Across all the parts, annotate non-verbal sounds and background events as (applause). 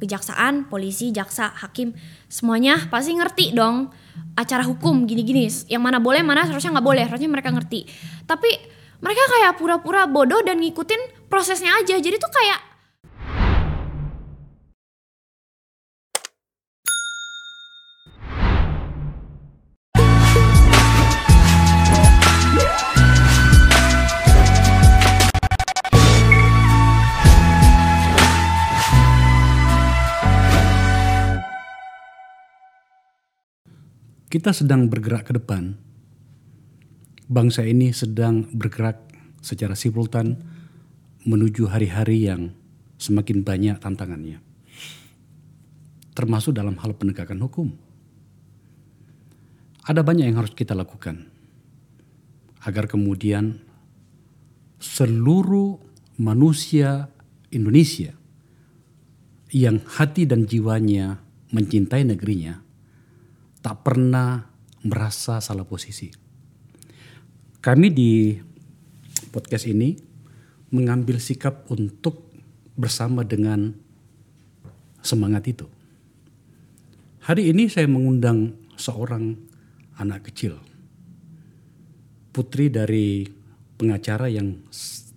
kejaksaan, polisi, jaksa, hakim, semuanya pasti ngerti dong acara hukum gini-gini. Yang mana boleh, mana seharusnya nggak boleh. Harusnya mereka ngerti. Tapi mereka kayak pura-pura bodoh dan ngikutin prosesnya aja. Jadi tuh kayak kita sedang bergerak ke depan. Bangsa ini sedang bergerak secara simultan menuju hari-hari yang semakin banyak tantangannya. Termasuk dalam hal penegakan hukum. Ada banyak yang harus kita lakukan agar kemudian seluruh manusia Indonesia yang hati dan jiwanya mencintai negerinya tak pernah merasa salah posisi. Kami di podcast ini mengambil sikap untuk bersama dengan semangat itu. Hari ini saya mengundang seorang anak kecil, putri dari pengacara yang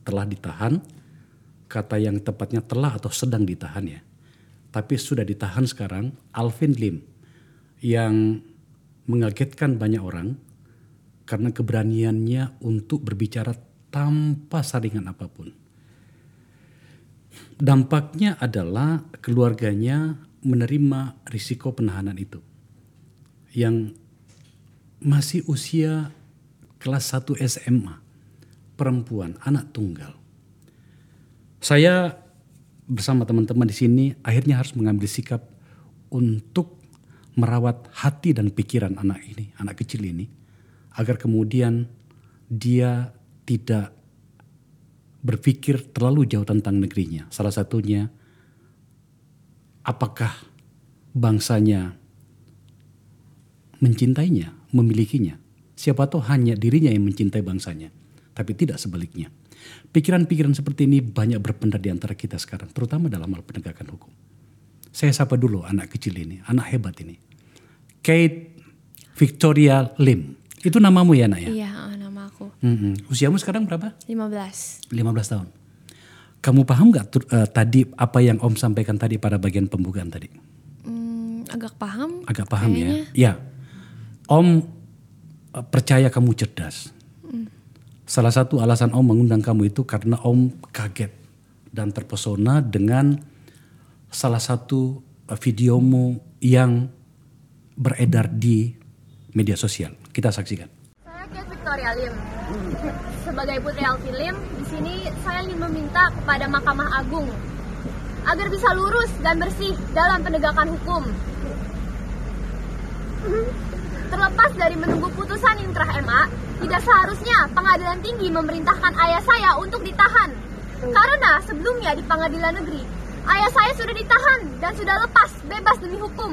telah ditahan, kata yang tepatnya telah atau sedang ditahan ya, tapi sudah ditahan sekarang, Alvin Lim yang mengagetkan banyak orang karena keberaniannya untuk berbicara tanpa saringan apa pun. Dampaknya adalah keluarganya menerima risiko penahanan itu. Yang masih usia kelas 1 SMA, perempuan, anak tunggal. Saya bersama teman-teman di sini akhirnya harus mengambil sikap untuk merawat hati dan pikiran anak ini, anak kecil ini, agar kemudian dia tidak berpikir terlalu jauh tentang negerinya. Salah satunya, apakah bangsanya mencintainya, memilikinya. Siapa tahu hanya dirinya yang mencintai bangsanya, tapi tidak sebaliknya. Pikiran-pikiran seperti ini banyak berpendar di antara kita sekarang, terutama dalam hal penegakan hukum. Saya sapa dulu anak kecil ini, anak hebat ini. Kate Victoria Lim. Itu namamu ya nak ya? Iya, nama aku. Mm-mm. Usiamu sekarang berapa? 15. 15 tahun. Kamu paham gak uh, tadi apa yang Om sampaikan tadi pada bagian pembukaan tadi? Hmm, agak paham. Agak paham kayaknya. ya? Ya. Om uh, percaya kamu cerdas. Hmm. Salah satu alasan Om mengundang kamu itu karena Om kaget dan terpesona dengan salah satu uh, videomu yang beredar di media sosial. Kita saksikan. Saya Kate Victoria Lim. (laughs) Sebagai putri Alvin Lim, di sini saya ingin meminta kepada Mahkamah Agung agar bisa lurus dan bersih dalam penegakan hukum. (laughs) Terlepas dari menunggu putusan intrah MA, tidak seharusnya pengadilan tinggi memerintahkan ayah saya untuk ditahan. Karena sebelumnya di pengadilan negeri, ayah saya sudah ditahan dan sudah lepas bebas demi hukum.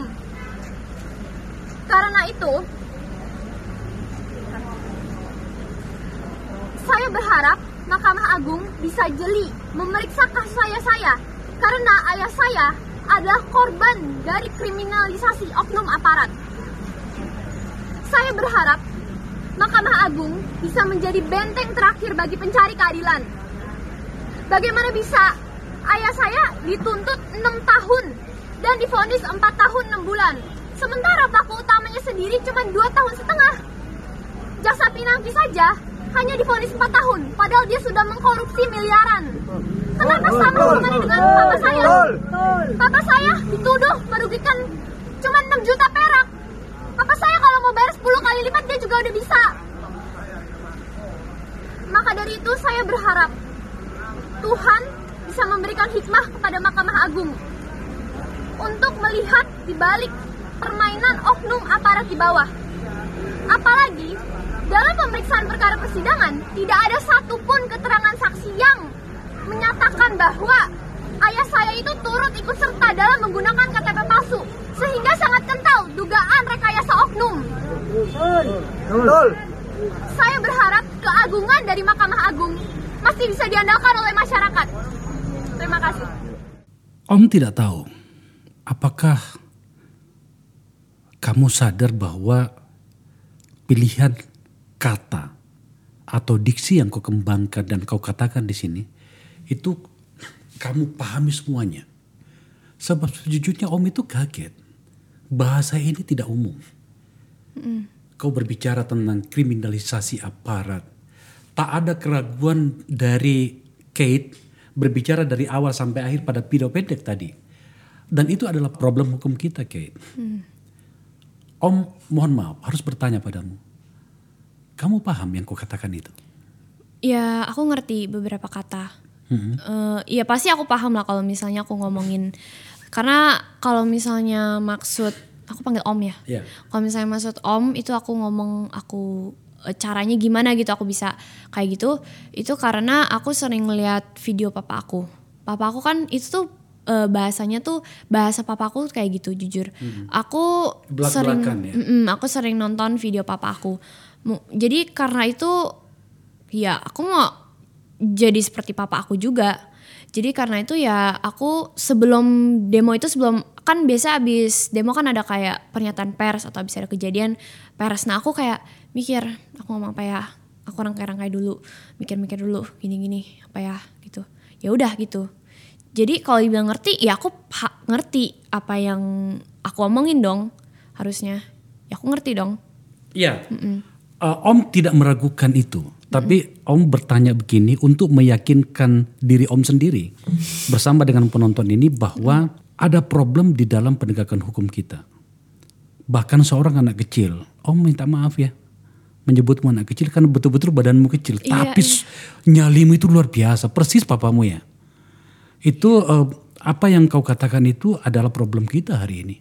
Karena itu, saya berharap Mahkamah Agung bisa jeli memeriksa kasus ayah saya karena ayah saya adalah korban dari kriminalisasi oknum aparat. Saya berharap Mahkamah Agung bisa menjadi benteng terakhir bagi pencari keadilan. Bagaimana bisa ayah saya dituntut 6 tahun dan difonis 4 tahun 6 bulan. Sementara pelaku utamanya sendiri cuma 2 tahun setengah. Jaksa Pinangki saja hanya difonis 4 tahun, padahal dia sudah mengkorupsi miliaran. Kenapa sama hukumannya dengan papa saya? Papa saya dituduh merugikan cuma 6 juta perak. Papa saya kalau mau bayar 10 kali lipat dia juga udah bisa. Maka dari itu saya berharap Tuhan bisa memberikan hikmah kepada Mahkamah Agung untuk melihat di balik permainan oknum aparat di bawah. Apalagi dalam pemeriksaan perkara persidangan tidak ada satupun keterangan saksi yang menyatakan bahwa ayah saya itu turut ikut serta dalam menggunakan KTP palsu sehingga sangat kental dugaan rekayasa oknum. Betul. Saya berharap keagungan dari Mahkamah Agung masih bisa diandalkan oleh masyarakat. Terima kasih. Om tidak tahu apakah kamu sadar bahwa pilihan kata atau diksi yang kau kembangkan dan kau katakan di sini itu kamu pahami semuanya. Sebab sejujurnya Om itu kaget. Bahasa ini tidak umum. Kau berbicara tentang kriminalisasi aparat. Tak ada keraguan dari Kate berbicara dari awal sampai akhir pada video pendek tadi. Dan itu adalah problem hukum kita, Kate. Om, mohon maaf, harus bertanya padamu. Kamu paham yang kau katakan itu? Ya aku ngerti beberapa kata. Eh, ya pasti aku paham lah kalau misalnya aku ngomongin karena kalau misalnya maksud aku panggil om ya. Iya. Kalau misalnya maksud om itu aku ngomong aku caranya gimana gitu aku bisa kayak gitu itu karena aku sering ngeliat video papa aku. Papa aku kan itu tuh eh, bahasanya tuh bahasa papa aku kayak gitu jujur. Aku sering Belak-belakan ya? Mm-mm, aku sering nonton video papa aku. Jadi karena itu ya aku mau jadi seperti papa aku juga. Jadi karena itu ya aku sebelum demo itu sebelum kan biasa abis demo kan ada kayak pernyataan pers atau abis ada kejadian pers. Nah aku kayak mikir aku ngomong apa ya? Aku rangkai-rangkai dulu, mikir-mikir dulu gini-gini apa ya gitu. Ya udah gitu. Jadi kalau dibilang ngerti ya aku ngerti apa yang aku omongin dong harusnya. Ya aku ngerti dong. Iya. Uh, om tidak meragukan itu, tapi Om bertanya begini untuk meyakinkan diri Om sendiri bersama dengan penonton ini bahwa ada problem di dalam penegakan hukum kita. Bahkan seorang anak kecil, Om minta maaf ya menyebutmu anak kecil karena betul-betul badanmu kecil, Iya, tapi s- nyalimu itu luar biasa, persis papamu ya. Itu uh, apa yang kau katakan itu adalah problem kita hari ini.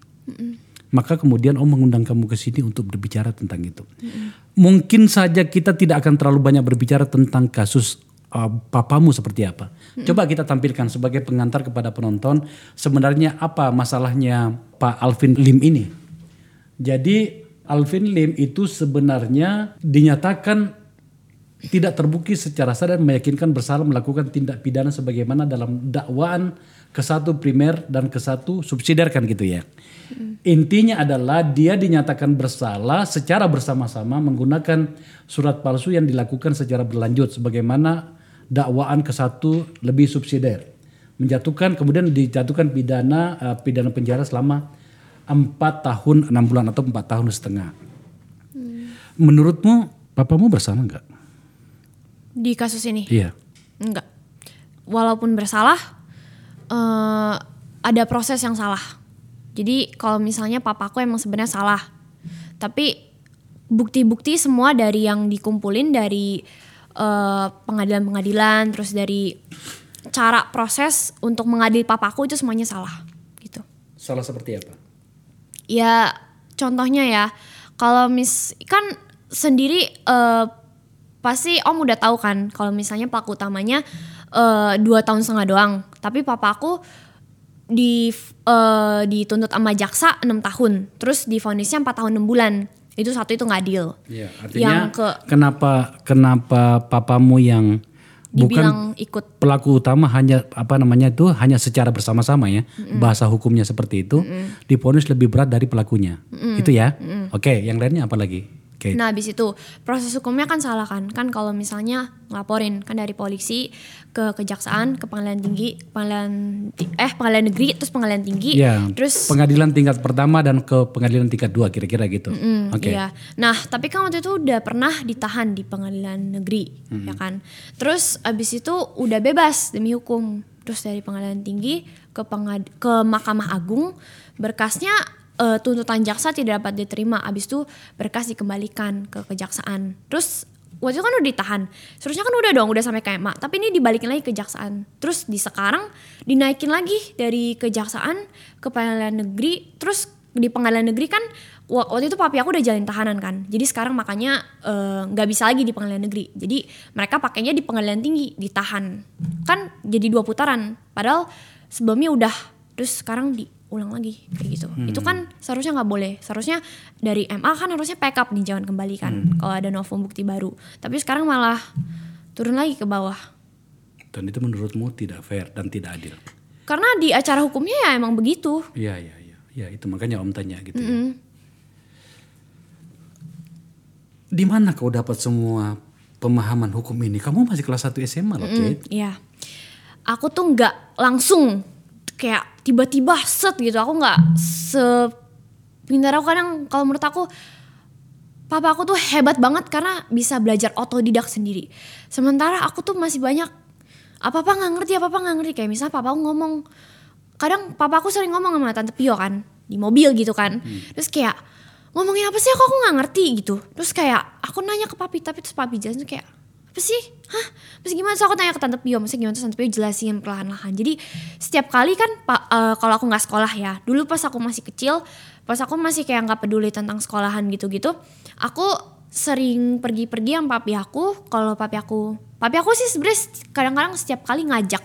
Maka kemudian Om mengundang kamu ke sini untuk berbicara tentang itu. Mungkin saja kita tidak akan terlalu banyak berbicara tentang kasus uh, papamu seperti apa. Coba kita tampilkan sebagai pengantar kepada penonton sebenarnya apa masalahnya Pak Alvin Lim ini. Jadi Alvin Lim itu sebenarnya dinyatakan tidak terbukti secara sah dan meyakinkan bersalah melakukan tindak pidana sebagaimana dalam dakwaan ke satu primer dan ke satu subsidiar kan gitu ya. Intinya adalah dia dinyatakan bersalah secara bersama-sama menggunakan surat palsu yang dilakukan secara berlanjut sebagaimana dakwaan ke satu lebih subsidiar. Menjatuhkan kemudian dijatuhkan pidana eh, pidana penjara selama empat tahun enam bulan atau empat tahun setengah. Menurutmu papamu bersalah nggak? Di kasus ini. Iya. Enggak. Walaupun bersalah, eh, ada proses yang salah. Jadi kalau misalnya papaku emang sebenarnya salah, tapi bukti-bukti semua dari yang dikumpulin dari eh, pengadilan-pengadilan, terus dari cara proses untuk mengadili papaku itu semuanya salah, gitu. Salah seperti apa? Ya contohnya ya, kalau mis kan sendiri eh, pasti Om udah tahu kan kalau misalnya pelaku utamanya eh, dua tahun setengah doang, tapi papa aku di eh, dituntut sama jaksa enam tahun, terus divonisnya empat tahun enam bulan. Itu satu itu nggak adil. Iya, artinya Yang ke kenapa kenapa papamu yang dibilang bukan ikut. pelaku utama hanya apa namanya itu hanya secara bersama-sama ya. Bahasa hukumnya seperti itu. Diponis lebih berat dari pelakunya. Itu ya? Oke yang lainnya apa lagi oke Nah, habis itu proses hukumnya kan salah kan? Kan kalau misalnya ngelaporin kan dari polisi ke kejaksaan, ke pengadilan tinggi, pengadilan eh pengadilan negeri, terus pengadilan tinggi, ya terus pengadilan tingkat pertama dan ke pengadilan tingkat dua kira-kira gitu Mm, oke Iya. Nah, tapi kan waktu itu udah pernah ditahan di pengadilan negeri, ya kan. Terus abis itu udah bebas demi hukum. Terus dari pengadilan tinggi ke pengad ke Mahkamah Agung, berkasnya eh, tuntutan jaksa tidak dapat diterima. Abis itu berkas dikembalikan ke kejaksaan. Terus waktu itu kan udah ditahan. Seharusnya kan udah dong, udah sampai KMA. Tapi ini dibalikin lagi ke kejaksaan. Terus di sekarang dinaikin lagi dari kejaksaan ke pengadilan negeri. Terus di pengadilan negeri kan wa- waktu itu papi aku udah jalin tahanan kan. Jadi sekarang makanya eh, nggak bisa lagi di pengadilan negeri. Jadi mereka pakainya di pengadilan tinggi ditahan. Kan jadi dua putaran. Padahal sebelumnya udah terus sekarang diulang lagi kayak gitu. Itu kan seharusnya nggak boleh. Seharusnya dari MA kan harusnya backup nih jangan kembali kan kalau ada novum bukti baru. Tapi sekarang malah turun lagi ke bawah. dan itu menurutmu tidak fair dan tidak adil Karena di acara hukumnya ya emang begitu. iya iya iya Ya itu makanya Om tanya gitu ya. Di mana kau dapat semua pemahaman hukum ini? Kamu masih kelas 1 SMA loh, Kate. Iya. Aku tuh nggak langsung kayak tiba-tiba set gitu. Aku nggak se pintar aku kadang kalau menurut aku papa aku tuh hebat banget karena bisa belajar otodidak sendiri. Sementara aku tuh masih banyak apa-apa nggak ngerti, apa-apa nggak ngerti. Kayak misalnya papa aku ngomong, kadang papa aku sering ngomong sama tante Pio kan di mobil gitu kan. Terus kayak ngomongin apa sih aku aku nggak ngerti gitu. Terus kayak aku nanya ke papi tapi terus papi jelasin kayak apa sih? Hah? Terus gimana? Terus aku tanya ke Tante Pio, maksudnya gimana? Terus Tante Pio jelasin perlahan-lahan. Jadi setiap kali kan eh, kalau aku nggak sekolah ya, dulu pas aku masih kecil, pas aku masih kayak nggak peduli tentang sekolahan gitu-gitu, aku sering pergi-pergi sama papi aku. Kalau papi aku, papi aku sih sebenarnya kadang-kadang setiap kali ngajak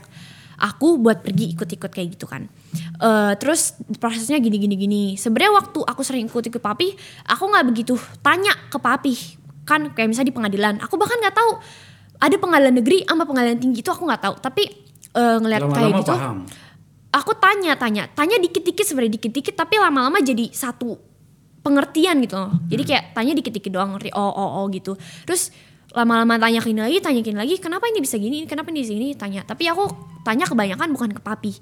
aku buat pergi ikut-ikut kayak gitu kan. Eh, terus prosesnya gini-gini gini. Sebenarnya waktu aku sering ikut-ikut papi, aku nggak begitu tanya ke papi kan kayak misalnya di pengadilan. Aku bahkan nggak tahu ada pengadilan negeri sama pengadilan tinggi itu aku nggak tahu. Tapi eh, ngeliat kayak gitu paham. aku tanya tanya. Tanya dikit-dikit sebenarnya dikit-dikit tapi lama-lama jadi satu pengertian gitu loh. Jadi kayak tanya dikit-dikit doang ngerti oh oh oh gitu. Terus lama-lama tanyakin lagi tanyakin lagi kenapa ini bisa gini kenapa ini sini tanya. Tapi aku tanya kebanyakan bukan ke papi.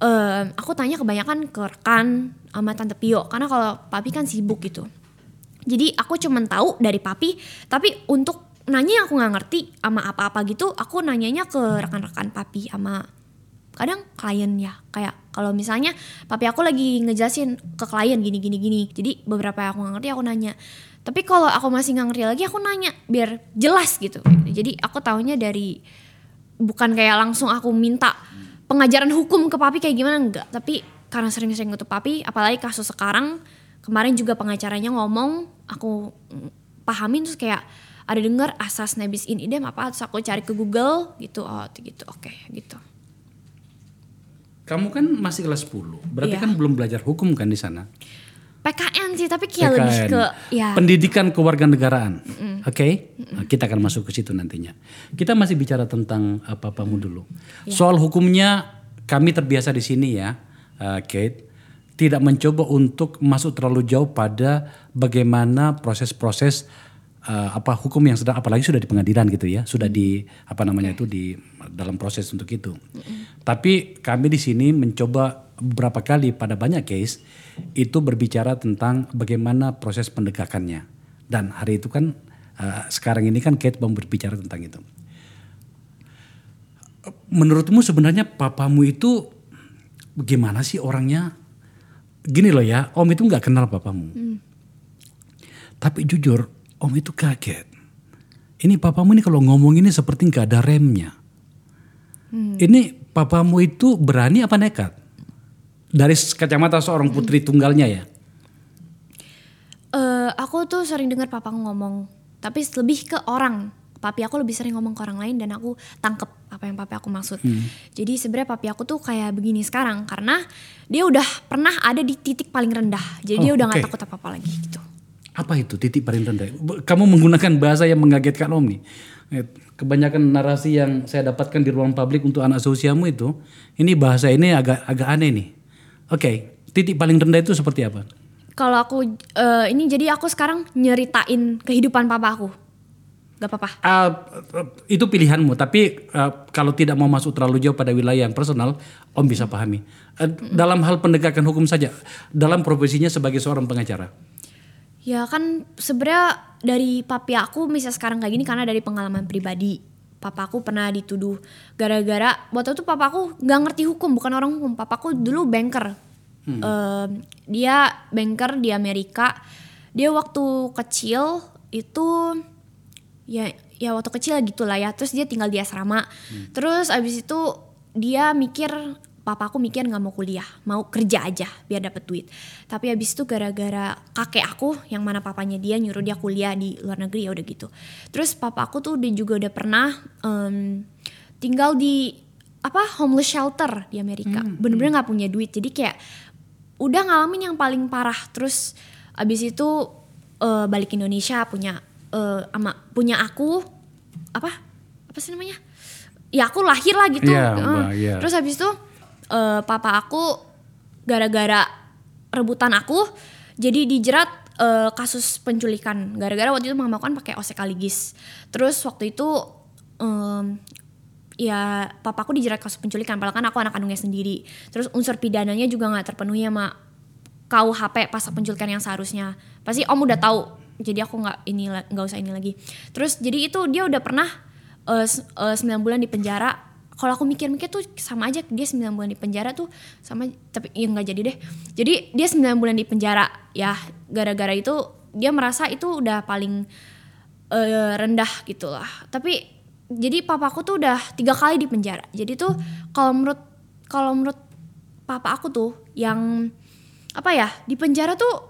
Eh, aku tanya kebanyakan ke rekan sama tante Pio. Karena kalau papi kan sibuk gitu jadi aku cuman tahu dari papi, tapi untuk nanya yang aku nggak ngerti sama apa-apa gitu, aku nanyanya ke rekan-rekan papi sama kadang klien ya. Kayak kalau misalnya papi aku lagi ngejelasin ke klien gini gini gini. Jadi beberapa yang aku nggak ngerti aku nanya. Tapi kalau aku masih nggak ngerti lagi aku nanya biar jelas gitu. Jadi aku tahunya dari bukan kayak langsung aku minta pengajaran hukum ke papi kayak gimana enggak, tapi karena sering-sering ngutup papi, apalagi kasus sekarang kemarin juga pengacaranya ngomong, aku mm, pahamin terus kayak ada dengar asas nebis in idem apa terus aku cari ke Google gitu oh gitu oke gitu Kamu kan masih kelas 10. Berarti Iya. kan belum belajar hukum kan di sana? PKN sih tapi kayak lebih PKN. ke ya Pendidikan kewarganegaraan. Oke, Nah, kita akan masuk ke situ nantinya. Kita masih bicara tentang apa-apamu dulu. Iya. Soal hukumnya kami terbiasa di sini ya, uh, Kate. Tidak mencoba untuk masuk terlalu jauh pada bagaimana proses-proses uh, apa hukum yang sedang apalagi sudah di pengadilan gitu ya, sudah di apa namanya itu di dalam proses untuk itu. Tapi kami di sini mencoba beberapa kali pada banyak case itu berbicara tentang bagaimana proses pendekakannya. Dan hari itu kan uh, sekarang ini kan Kate mau berbicara tentang itu. Menurutmu sebenarnya papamu itu gimana sih orangnya? Gini loh ya, Om itu nggak kenal papamu. Tapi jujur, Om itu kaget. Ini papamu ini kalau ngomong ini seperti nggak ada remnya. Ini papamu itu berani apa nekat? Dari kacamata seorang putri tunggalnya ya. Eh, aku tuh sering dengar papa ngomong tapi lebih ke orang papi aku lebih sering ngomong ke orang lain dan aku tangkep apa yang papi aku maksud jadi sebenarnya papi aku tuh kayak begini sekarang karena dia udah pernah ada di titik paling rendah jadi Oh, dia udah nggak oke. takut apa apa lagi gitu Apa itu titik paling rendah? Kamu menggunakan bahasa yang mengagetkan Om nih. Eh, Kebanyakan narasi yang saya dapatkan di ruang publik untuk anak seusiamu itu, ini bahasa ini agak agak aneh nih. Oke, titik paling rendah itu seperti apa? kalau aku eh, ini jadi aku sekarang nyeritain kehidupan papa aku gak apa-apa Ah, itu pilihanmu, tapi ah, kalau tidak mau masuk terlalu jauh pada wilayah yang personal, Om bisa pahami. Ah, dalam hal penegakan hukum saja, dalam profesinya sebagai seorang pengacara. Ya kan sebenarnya dari papi aku bisa sekarang kayak gini karena dari pengalaman pribadi. Papa aku pernah dituduh gara-gara waktu itu papa aku nggak ngerti hukum bukan orang hukum. Papa aku dulu banker. Eh, dia banker di Amerika. Dia waktu kecil itu ya ya waktu kecil gitu lah ya. Terus dia tinggal di asrama. Terus abis itu dia mikir papa aku mikir nggak mau kuliah, mau kerja aja biar dapet duit. Tapi abis itu gara-gara kakek aku yang mana papanya dia nyuruh dia kuliah di luar negeri ya udah gitu. Terus papa aku tuh dia juga udah pernah em, tinggal di apa homeless shelter di Amerika. Bener-bener nggak punya duit. Jadi kayak udah ngalamin yang paling parah. Terus abis itu eh, balik Indonesia punya eh, ama punya aku apa? Apa sih namanya? Ya aku lahir lah gitu. Eh, Mbak, iya. Terus habis itu eh, papa aku gara-gara rebutan aku jadi dijerat eh, kasus penculikan. Gara-gara waktu itu mama aku kan pakai osek kaligis terus waktu itu em, ya papaku dijerat kasus penculikan. Padahal kan aku anak kandungnya sendiri. Terus unsur pidananya juga nggak terpenuhi sama KUHP pasal penculikan yang seharusnya. Pasti om udah tahu jadi aku nggak ini nggak usah ini lagi. Terus jadi itu dia udah pernah s- eh, 9 bulan di penjara. Kalau aku mikir-mikir tuh sama aja dia 9 bulan di penjara tuh sama tapi ya nggak jadi deh. Jadi dia 9 bulan di penjara ya gara-gara itu dia merasa itu udah paling eh, rendah gitu lah tapi jadi papaku tuh udah tiga kali di penjara. Jadi tuh kalau menurut kalau menurut papa aku tuh yang apa ya di penjara tuh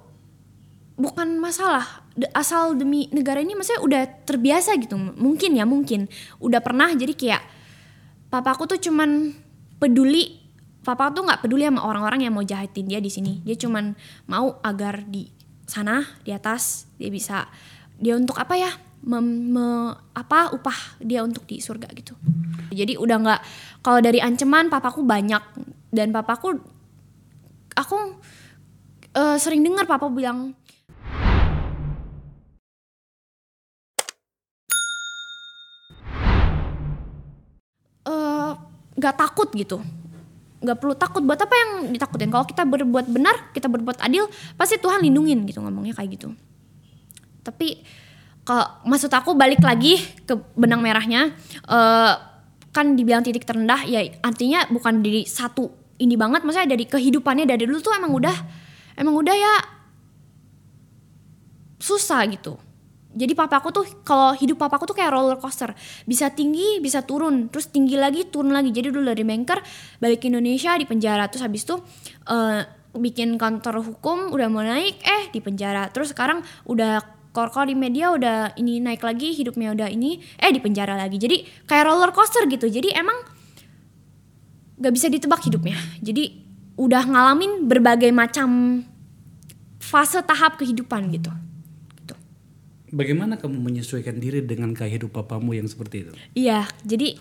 bukan masalah asal demi negara ini maksudnya udah terbiasa gitu. Mungkin ya mungkin. Udah pernah jadi kayak papaku tuh cuman peduli papa tuh nggak peduli sama orang-orang yang mau jahatin dia di sini. Dia cuman mau agar di sana di atas dia bisa dia untuk apa ya mem- me- apa upah dia untuk di surga gitu. Jadi udah nggak kalau dari ancaman papaku banyak. Dan papaku aku eh, sering dengar papa bilang nggak takut gitu. Nggak perlu takut. Buat apa yang ditakutin? Kalau kita berbuat benar kita berbuat adil pasti Tuhan lindungin gitu ngomongnya kayak gitu. Tapi kalau maksud aku balik lagi ke benang merahnya eh, kan dibilang titik terendah ya artinya bukan dari satu ini banget maksudnya dari kehidupannya dari dulu tuh emang udah emang udah ya susah gitu jadi papaku tuh kalau hidup papaku tuh kayak roller coaster. Bisa tinggi bisa turun. Terus tinggi lagi turun lagi. Jadi dulu dari banker balik ke Indonesia di penjara. Terus habis itu eh, bikin kantor hukum udah mau naik eh di penjara. Terus sekarang udah kor-kor di media udah ini naik lagi hidupnya udah ini eh di penjara lagi. Jadi kayak roller coaster gitu. Jadi emang gak bisa ditebak hidupnya. Jadi udah ngalamin berbagai macam fase tahap kehidupan gitu Bagaimana kamu menyesuaikan diri dengan hidup papamu yang seperti itu? Iya, jadi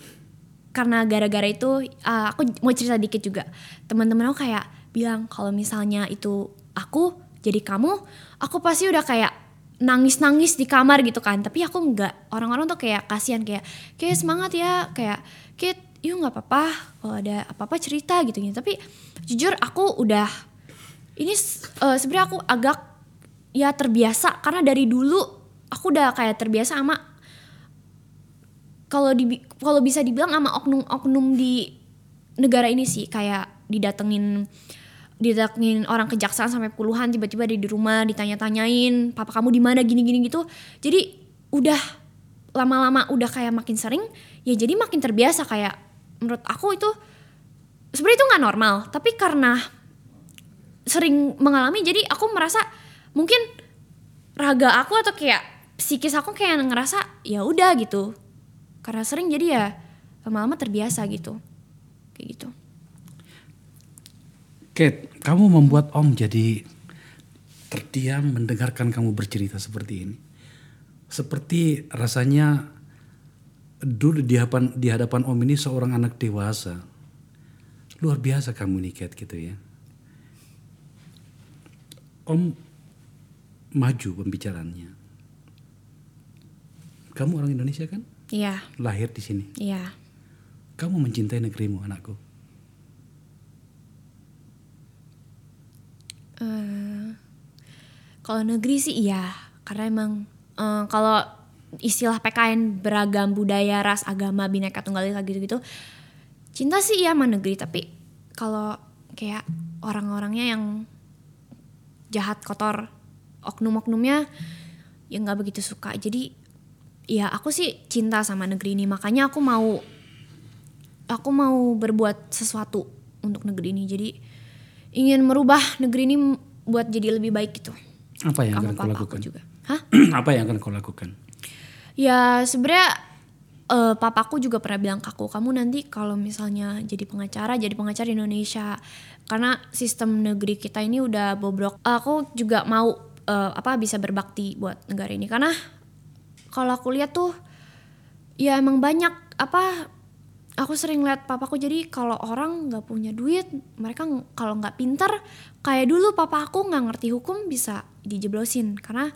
karena gara-gara itu uh, aku mau cerita dikit juga. Teman-teman aku kayak bilang kalau misalnya itu aku jadi kamu, aku pasti udah kayak nangis-nangis di kamar gitu kan. Tapi aku nggak. Orang-orang tuh kayak kasihan kayak, kayak semangat ya, kayak Kit, yuk nggak apa-apa. Kalau ada apa-apa cerita gitu gitu. Tapi jujur aku udah ini uh, sebenarnya aku agak ya terbiasa karena dari dulu aku udah kayak terbiasa sama kalau di kalau bisa dibilang sama oknum-oknum di negara ini sih kayak didatengin didatengin orang kejaksaan sampai puluhan tiba-tiba ada di rumah ditanya-tanyain papa kamu di mana? gini-gini gitu. Jadi udah lama-lama udah kayak makin sering ya jadi makin terbiasa kayak menurut aku itu sebenarnya itu nggak normal. Tapi karena sering mengalami jadi aku merasa mungkin raga aku atau kayak psikis aku kayak ngerasa ya udah gitu karena sering jadi ya lama-lama terbiasa gitu kayak gitu Kate, kamu membuat Om jadi terdiam mendengarkan kamu bercerita seperti ini. Seperti rasanya dulu di hadapan, di hadapan Om ini seorang anak dewasa. Luar biasa kamu nih Kate gitu ya. Om maju pembicaraannya. Kamu orang Indonesia kan? iya Lahir di sini. iya Kamu mencintai negerimu anakku. Eh, kalau negeri sih iya karena emang eh, kalau istilah PKN beragam budaya ras agama bineka tunggal ika gitu-gitu cinta sih iya sama negeri tapi kalau kayak orang-orangnya yang jahat kotor oknum-oknumnya ya nggak begitu suka jadi ya aku sih cinta sama negeri ini. Makanya aku mau aku mau berbuat sesuatu untuk negeri ini. Jadi ingin merubah negeri ini buat jadi lebih baik gitu. Apa yang akan kau lakukan? juga. Hah? (clears throat) Apa yang akan kau lakukan? ya sebenarnya eh, papaku juga pernah bilang ke aku kamu nanti kalau misalnya jadi pengacara jadi pengacara di Indonesia. Karena sistem negeri kita ini udah bobrok. Aku juga mau eh, apa bisa berbakti buat negara ini. Karena kalau aku lihat tuh ya emang banyak apa aku sering lihat papaku. Jadi kalau orang nggak punya duit mereka kalau nggak pinter kayak dulu papa aku nggak ngerti hukum bisa dijeblosin. Karena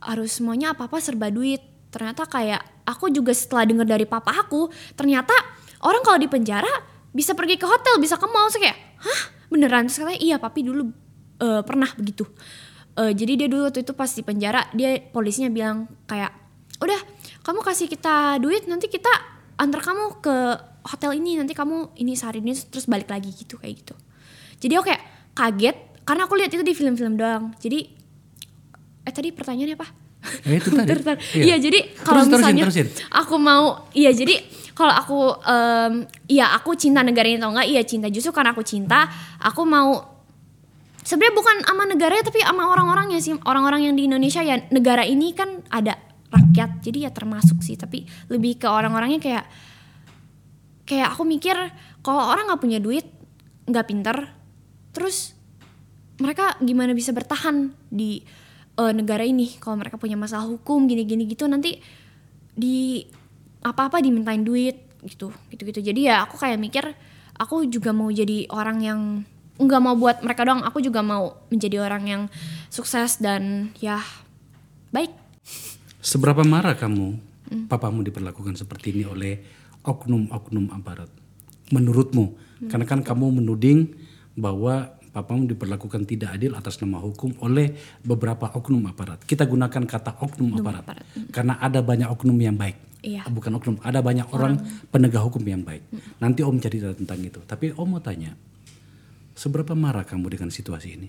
harus semuanya apa apa serba duit. Ternyata kayak aku juga setelah dengar dari papa aku ternyata orang kalau di penjara bisa pergi ke hotel bisa ke mall. Kayak hah? Beneran? Terus iya papi dulu eh, pernah begitu. Eh, jadi dia dulu waktu itu pas di penjara dia polisinya bilang kayak udah kamu kasih kita duit nanti kita antar kamu ke hotel ini nanti kamu ini sehari ini terus balik lagi gitu kayak gitu jadi aku kayak kaget karena aku lihat itu di film-film doang jadi eh tadi pertanyaannya apa Eh, itu tadi. (laughs) Bentar. Iya. Iya jadi kalau terusin, misalnya terusin. aku mau iya jadi kalau aku em, iya aku cinta negara ini atau enggak iya cinta justru karena aku cinta aku mau sebenarnya bukan sama negaranya tapi sama orang-orangnya sih orang-orang yang di Indonesia ya negara ini kan ada rakyat. Jadi ya termasuk sih tapi lebih ke orang-orangnya kayak kayak aku mikir kalau orang nggak punya duit nggak pinter terus mereka gimana bisa bertahan di eh, negara ini? Kalau mereka punya masalah hukum gini-gini gitu nanti di apa-apa dimintain duit gitu gitu-gitu. Jadi ya aku kayak mikir aku juga mau jadi orang yang nggak mau buat mereka doang aku juga mau menjadi orang yang sukses dan ya baik Seberapa marah kamu papamu diperlakukan seperti ini oleh oknum-oknum aparat? Menurutmu? Karena kan kamu menuding bahwa papamu diperlakukan tidak adil atas nama hukum oleh beberapa oknum aparat. Kita gunakan kata oknum aparat. aparat. Karena ada banyak oknum yang baik. Iya. Bukan oknum, ada banyak orang penegak hukum yang baik. Nanti Om cerita tentang itu. Tapi Om mau tanya, seberapa marah kamu dengan situasi ini?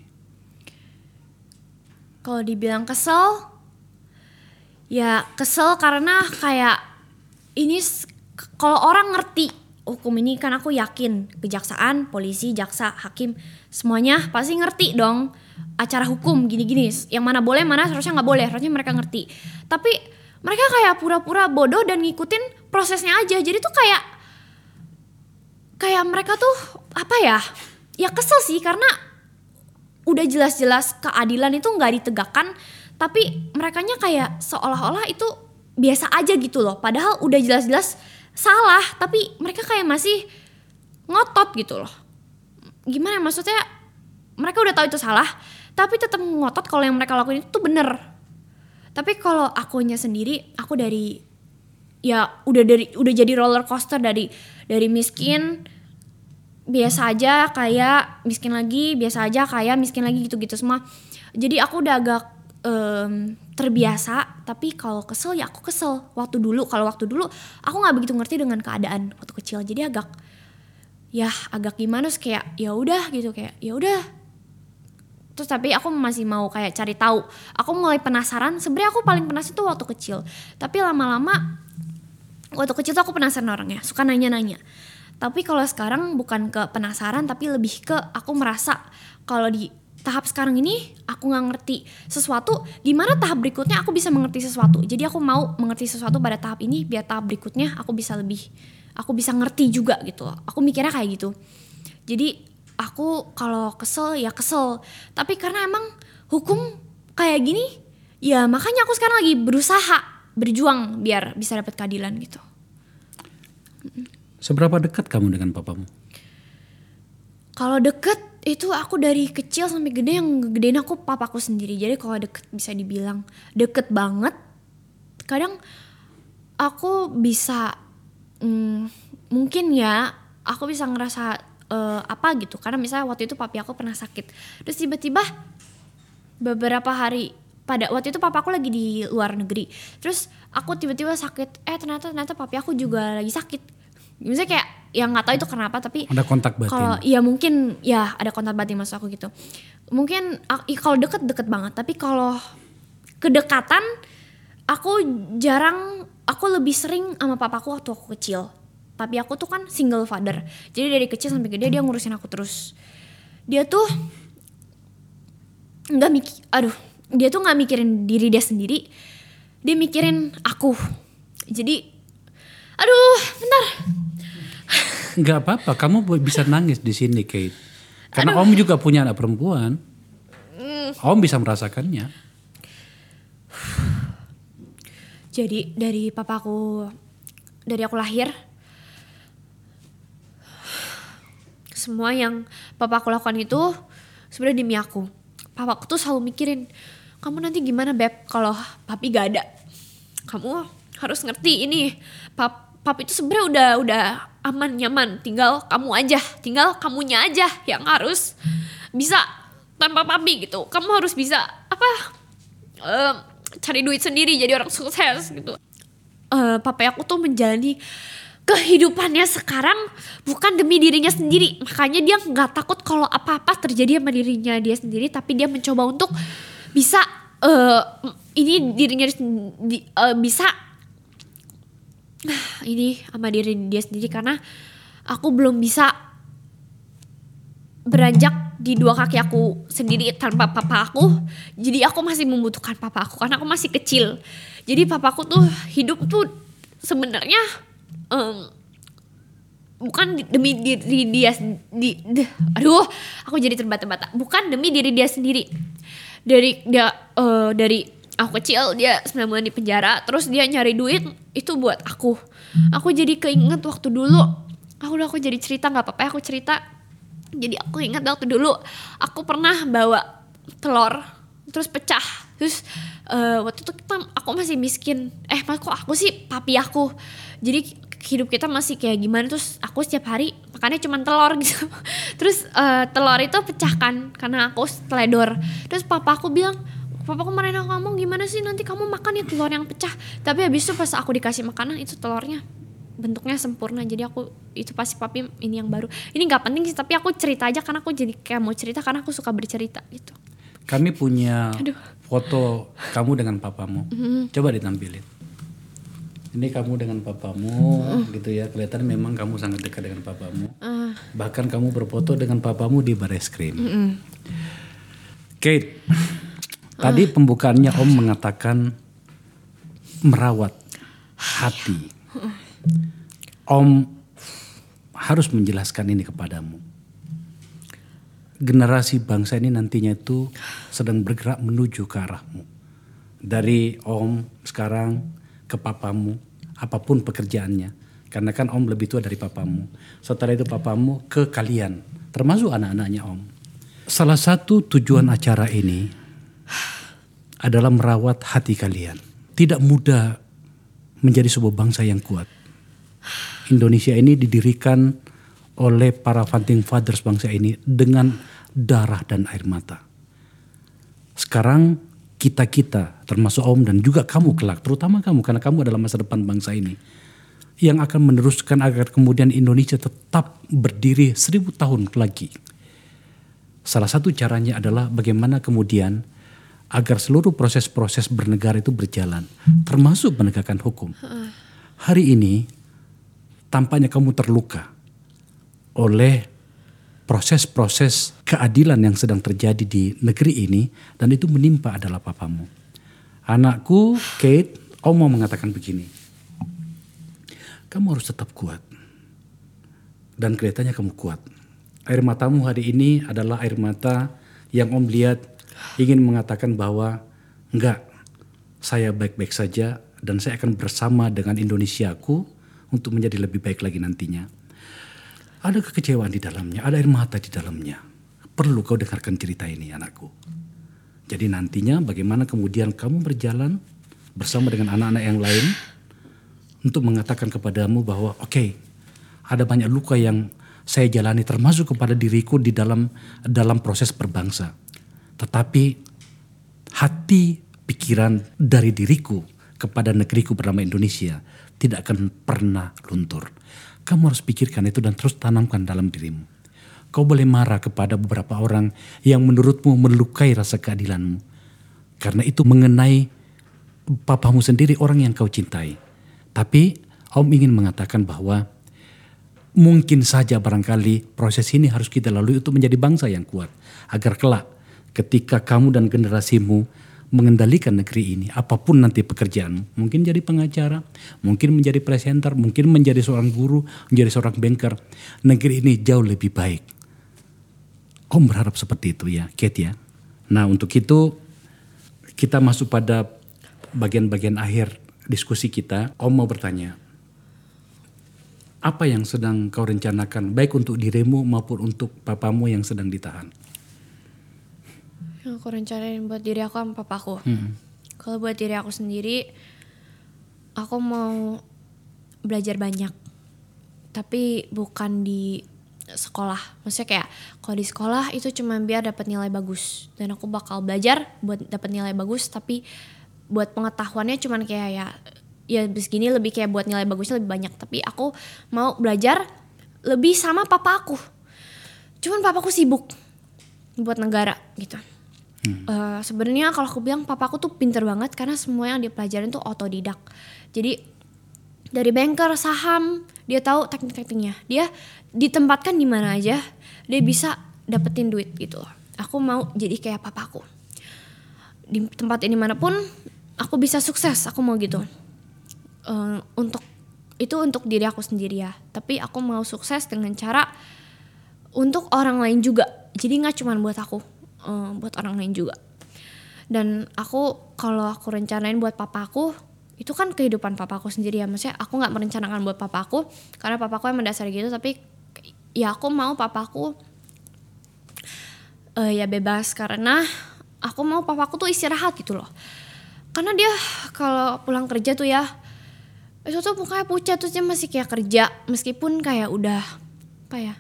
Kalau dibilang kesel, ya kesel karena kayak ini kalau orang ngerti hukum ini kan aku yakin kejaksaan, polisi, jaksa, hakim semuanya pasti ngerti dong acara hukum gini-gini. Yang mana boleh mana harusnya nggak boleh harusnya mereka ngerti. Tapi mereka kayak pura-pura bodoh dan ngikutin prosesnya aja. Jadi tuh kayak kayak mereka tuh apa ya ya kesel sih karena udah jelas-jelas keadilan itu nggak ditegakkan tapi merekanya kayak seolah-olah itu biasa aja gitu loh. Padahal udah jelas-jelas salah tapi mereka kayak masih ngotot gitu loh. Gimana ya, maksudnya mereka udah tahu itu salah tapi tetap ngotot kalau yang mereka lakuin itu bener. Tapi kalau akunya sendiri aku dari ya udah dari udah jadi roller coaster dari dari miskin biasa aja kayak miskin lagi biasa aja kayak miskin lagi gitu-gitu semua. Jadi aku udah agak em, terbiasa tapi kalau kesel ya aku kesel. Waktu dulu kalau waktu dulu aku nggak begitu ngerti dengan keadaan waktu kecil. Jadi agak ya agak gimana sih kayak ya udah gitu kayak ya udah. Terus tapi aku masih mau kayak cari tahu. Aku mulai penasaran sebenarnya aku paling penasaran tuh waktu kecil. Tapi lama-lama waktu kecil tuh aku penasaran orangnya suka nanya-nanya. Tapi kalau sekarang bukan ke penasaran tapi lebih ke aku merasa kalau di tahap sekarang ini aku nggak ngerti sesuatu gimana tahap berikutnya aku bisa mengerti sesuatu? Jadi aku mau mengerti sesuatu pada tahap ini biar tahap berikutnya aku bisa lebih aku bisa ngerti juga gitu loh. Aku mikirnya kayak gitu. Jadi aku kalau kesel ya kesel. Tapi karena emang hukum kayak gini ya makanya aku sekarang lagi berusaha berjuang biar bisa dapat keadilan gitu. Seberapa dekat kamu dengan papamu? Kalau deket itu aku dari kecil sampai gede yang gedein aku papaku sendiri. Jadi kalau deket bisa dibilang deket banget. Kadang aku bisa mm, mungkin ya aku bisa ngerasa eh, apa gitu karena misalnya waktu itu papi aku pernah sakit. Terus tiba-tiba beberapa hari pada waktu itu papa aku lagi di luar negeri. Terus aku tiba-tiba sakit. Eh ternyata ternyata papi aku juga lagi sakit. Misalnya kayak yang nggak tahu itu kenapa tapi Ada kontak batin. kalau iya mungkin ya ada kontak batin maksud aku gitu. Mungkin kalau deket deket banget, tapi kalau kedekatan aku jarang aku lebih sering sama papaku waktu aku kecil. Papi aku tuh kan single father. Jadi dari kecil sampai gede dia ngurusin aku terus. Dia tuh nggak mikir aduh, dia tuh nggak mikirin diri dia sendiri. Dia mikirin aku. Jadi aduh, bentar. Nggak apa-apa, kamu bisa nangis di sini, Kate. Karena Om juga punya anak perempuan. Om bisa merasakannya. Jadi dari papaku dari aku lahir semua yang papa aku lakukan itu sebenarnya demi aku papa aku tuh selalu mikirin kamu nanti gimana beb kalau papi gak ada kamu harus ngerti ini pap papi itu sebenarnya udah udah aman nyaman. Tinggal kamu aja tinggal kamunya aja yang harus bisa tanpa papi gitu. Kamu harus bisa apa eh, cari duit sendiri jadi orang sukses gitu. Eh papa aku tuh menjalani kehidupannya sekarang bukan demi dirinya sendiri. Makanya dia nggak takut kalau apa-apa terjadi sama dirinya dia sendiri tapi dia mencoba untuk bisa eh ini dirinya di- eh, bisa (sighs) ini sama diri dia sendiri karena aku belum bisa beranjak di dua kaki aku sendiri tanpa papa aku. Jadi aku masih membutuhkan papa aku karena aku masih kecil. Jadi papa aku tuh hidup tuh sebenarnya em, bukan di- demi diri dia di, de- aduh aku jadi terbata-bata. Bukan demi diri dia sendiri. Dari dia eh, dari aku kecil dia 9 bulan di penjara terus dia nyari duit itu buat aku. Aku jadi keinget waktu dulu. Aku udah aku jadi cerita nggak apa-apa ya, aku cerita. Jadi aku ingat waktu dulu aku pernah bawa telur terus pecah. Terus eh, waktu itu kita aku masih miskin. Eh mas kok aku sih papi aku? Jadi hidup kita masih kayak gimana terus aku setiap hari makannya cuma telur (laughs) gitu. Terus eh, telur itu pecahkan karena aku teledor. Terus papa aku bilang papa kemarin aku ngomong gimana sih nanti kamu makan ya telur yang pecah tapi habis itu pas aku dikasih makanan itu telurnya bentuknya sempurna jadi aku itu pasti papi ini yang baru ini nggak penting sih tapi aku cerita aja karena aku jadi kayak mau cerita karena aku suka bercerita gitu Kami punya Aduh. foto kamu dengan papamu. Coba ditampilin. Ini kamu dengan papamu gitu ya. Kelihatan memang kamu sangat dekat dengan papamu. Bahkan kamu berfoto dengan papamu di baris krim. Kate, tadi pembukaannya Om mengatakan merawat hati. Om harus menjelaskan ini kepadamu generasi bangsa ini nantinya itu sedang bergerak menuju ke arahmu. Dari om sekarang ke papamu, apa pun pekerjaannya. Karena kan om lebih tua dari papamu. Setelah itu papamu ke kalian, termasuk anak-anaknya om. Salah satu tujuan acara ini adalah merawat hati kalian. Tidak mudah menjadi sebuah bangsa yang kuat. Indonesia ini didirikan oleh para founding fathers bangsa ini dengan darah dan air mata. Sekarang kita-kita termasuk Om dan juga kamu kelak, terutama kamu karena kamu adalah masa depan bangsa ini yang akan meneruskan agar kemudian Indonesia tetap berdiri seribu tahun lagi. Salah satu caranya adalah bagaimana kemudian agar seluruh proses-proses bernegara itu berjalan, termasuk penegakan hukum. Hari ini tampaknya kamu terluka oleh proses-proses keadilan yang sedang terjadi di negeri ini dan itu menimpa adalah papamu. Anakku Kate, Om mau mengatakan begini. Kamu harus tetap kuat. Dan kelihatannya kamu kuat. Air matamu hari ini adalah air mata yang Om lihat ingin mengatakan bahwa enggak, saya baik-baik saja dan saya akan bersama dengan Indonesiaku untuk menjadi lebih baik lagi nantinya. Ada kekecewaan di dalamnya, ada air mata di dalamnya. Perlu kau dengarkan cerita ini anakku. Jadi nantinya bagaimana kemudian kamu berjalan bersama dengan anak-anak yang lain untuk mengatakan kepadamu bahwa oke, ada banyak luka yang saya jalani termasuk kepada diriku di dalam dalam proses berbangsa. Tetapi hati pikiran dari diriku kepada negeriku bernama Indonesia tidak akan pernah luntur. Kamu harus pikirkan itu dan terus tanamkan dalam dirimu. Kau boleh marah kepada beberapa orang yang menurutmu melukai rasa keadilanmu. Karena itu mengenai papamu sendiri orang yang kau cintai. Tapi Om ingin mengatakan bahwa mungkin saja barangkali proses ini harus kita lalui untuk menjadi bangsa yang kuat. Agar kelak ketika kamu dan generasimu mengendalikan negeri ini, apa pun nanti pekerjaanmu, mungkin jadi pengacara, mungkin menjadi presenter, mungkin menjadi seorang guru, menjadi seorang banker, negeri ini jauh lebih baik. Om berharap seperti itu ya, Kate ya. Nah untuk itu kita masuk pada bagian-bagian akhir diskusi kita. Om mau bertanya, apa yang sedang kau rencanakan baik untuk dirimu maupun untuk papamu yang sedang ditahan? Yang aku rencanain buat diri aku sama papaku. Hmm. Kalau buat diri aku sendiri, aku mau belajar banyak. Tapi bukan di sekolah. Maksudnya kayak kalau di sekolah itu cuma biar dapat nilai bagus. Dan aku bakal belajar buat dapat nilai bagus. Tapi buat pengetahuannya cuman kayak ya ya segini lebih kayak buat nilai bagusnya lebih banyak. Tapi aku mau belajar lebih sama papa aku. Cuman papaku sibuk buat negara gitu. Eh, sebenarnya kalau aku bilang papaku tuh pinter banget karena semua yang dia pelajarin tuh otodidak. Jadi dari banker saham dia tahu teknik-tekniknya. Dia ditempatkan di mana aja dia bisa dapetin duit gitu. Aku mau jadi kayak papaku. Di tempat ini mana pun aku bisa sukses. Aku mau gitu. Eh, untuk itu untuk diri aku sendiri ya. Tapi aku mau sukses dengan cara untuk orang lain juga. Jadi nggak cuma buat aku, eh, buat orang lain juga. Dan aku kalau aku rencanain buat papaku, itu kan kehidupan papaku sendiri ya. Maksudnya aku nggak merencanakan buat papaku karena papaku emang dasar gitu. Tapi ya aku mau papaku eh, ya bebas karena aku mau papaku tuh istirahat gitu loh. Karena dia kalau pulang kerja tuh ya itu tuh mukanya pucat terus dia masih kayak kerja meskipun kayak udah apa ya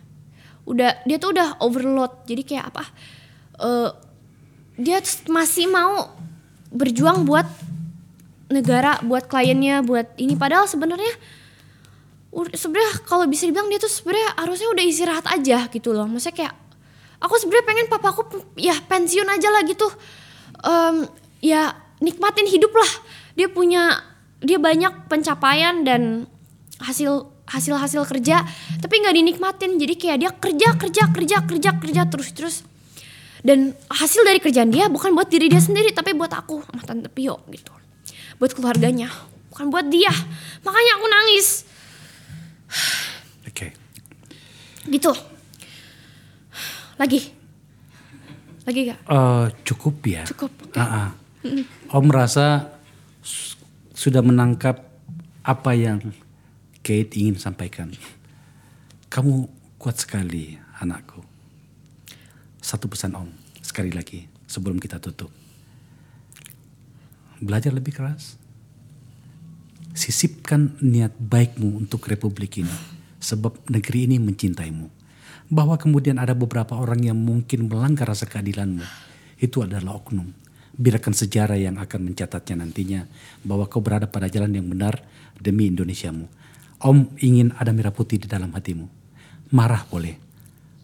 udah dia tuh udah overload jadi kayak apa eh dia masih mau berjuang buat negara buat kliennya buat ini. Padahal sebenarnya sebenarnya kalau bisa dibilang dia tuh sebenarnya harusnya udah istirahat aja gitu loh. Maksudnya kayak aku sebenarnya pengen papaku ya pensiun aja lah gitu. Em, ya nikmatin hidup lah. Dia punya dia banyak pencapaian dan hasil hasil hasil kerja tapi nggak dinikmatin. Jadi kayak dia kerja kerja kerja kerja kerja terus terus dan hasil dari kerjaan dia bukan buat diri dia sendiri tapi buat aku sama tante Pio gitu buat keluarganya bukan buat dia makanya aku nangis Oke. gitu lagi lagi gak Eh, cukup ya. Cukup, Ah, ah. Om merasa sudah menangkap apa yang Kate ingin sampaikan. Kamu kuat sekali, anakku. Satu pesan Om, sekali lagi sebelum kita tutup. Belajar lebih keras. Sisipkan niat baikmu untuk republik ini. Sebab negeri ini mencintaimu. Bahwa kemudian ada beberapa orang yang mungkin melanggar rasa keadilanmu. Itu adalah oknum. Biarkan sejarah yang akan mencatatnya nantinya. Bahwa kau berada pada jalan yang benar demi Indonesiamu. Om ingin ada merah putih di dalam hatimu. Marah boleh.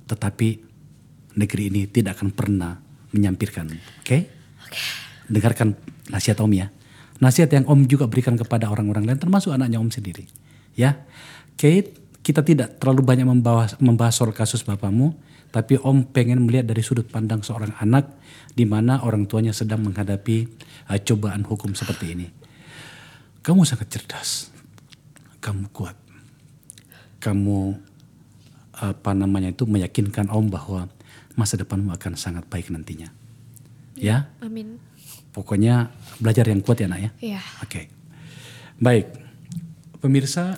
Tetapi negeri ini tidak akan pernah menyampirkan. Oke? Dengarkan nasihat Om ya. Nasihat yang Om juga berikan kepada orang-orang lain termasuk anaknya Om sendiri. Ya. Kate, kita tidak terlalu banyak membahas, membahas soal kasus bapamu, tapi Om pengen melihat dari sudut pandang seorang anak di mana orang tuanya sedang menghadapi uh, cobaan hukum seperti ini. Kamu sangat cerdas. Kamu kuat. Kamu apa namanya itu meyakinkan Om bahwa masa depanmu akan sangat baik nantinya. Ya. amin Pokoknya belajar yang kuat ya nak ya. Iya. Oke. Baik. Pemirsa,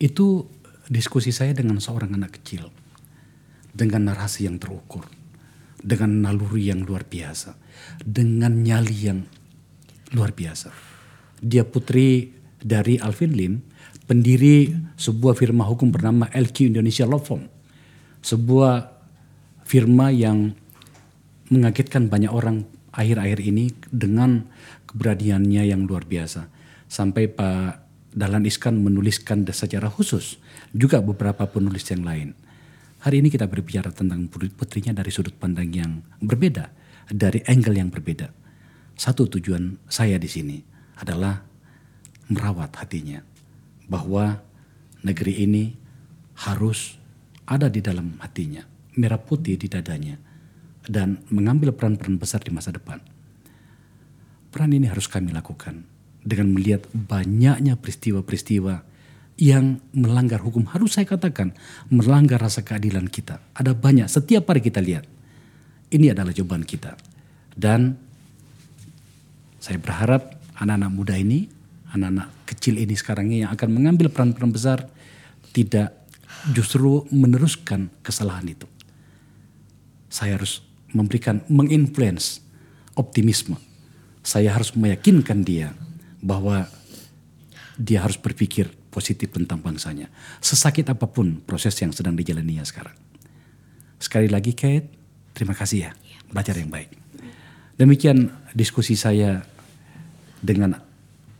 itu diskusi saya dengan seorang anak kecil. Dengan narasi yang terukur. Dengan naluri yang luar biasa. Dengan nyali yang luar biasa. Dia putri dari Alvin Lim, pendiri sebuah firma hukum bernama LQ Indonesia Law Firm. Sebuah firma yang mengagetkan banyak orang akhir-akhir ini dengan keberaniannya yang luar biasa. Sampai Pak Dahlan Iskan menuliskan secara khusus juga beberapa penulis yang lain. Hari ini kita berbicara tentang putrinya dari sudut pandang yang berbeda, dari angle yang berbeda. Satu tujuan saya di sini adalah merawat hatinya bahwa negeri ini harus ada di dalam hatinya, merah putih di dadanya dan mengambil peran-peran besar di masa depan. Peran ini harus kami lakukan dengan melihat banyaknya peristiwa-peristiwa yang melanggar hukum. Harus saya katakan melanggar rasa keadilan kita. Ada banyak, setiap hari kita lihat. Ini adalah jawaban kita. Dan saya berharap anak-anak muda ini, anak-anak kecil ini sekarang ini yang akan mengambil peran-peran besar tidak justru meneruskan kesalahan itu. Saya harus memberikan menginfluence optimisme. Saya harus meyakinkan dia bahwa dia harus berpikir positif tentang bangsanya. Sesakit apa pun proses yang sedang dijalaninya sekarang. Sekali lagi Kate, terima kasih ya. Belajar yang baik. Demikian diskusi saya dengan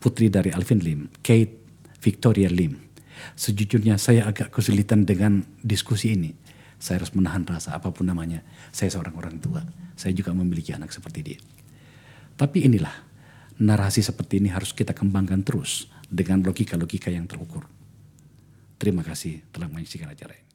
putri dari Alvin Lim, Kate Victoria Lim. Sejujurnya saya agak kesulitan dengan diskusi ini. Saya harus menahan rasa apa pun namanya. Saya seorang orang tua. Saya juga memiliki anak seperti dia. Tapi inilah narasi seperti ini harus kita kembangkan terus dengan logika-logika yang terukur. Terima kasih telah menyaksikan acara ini.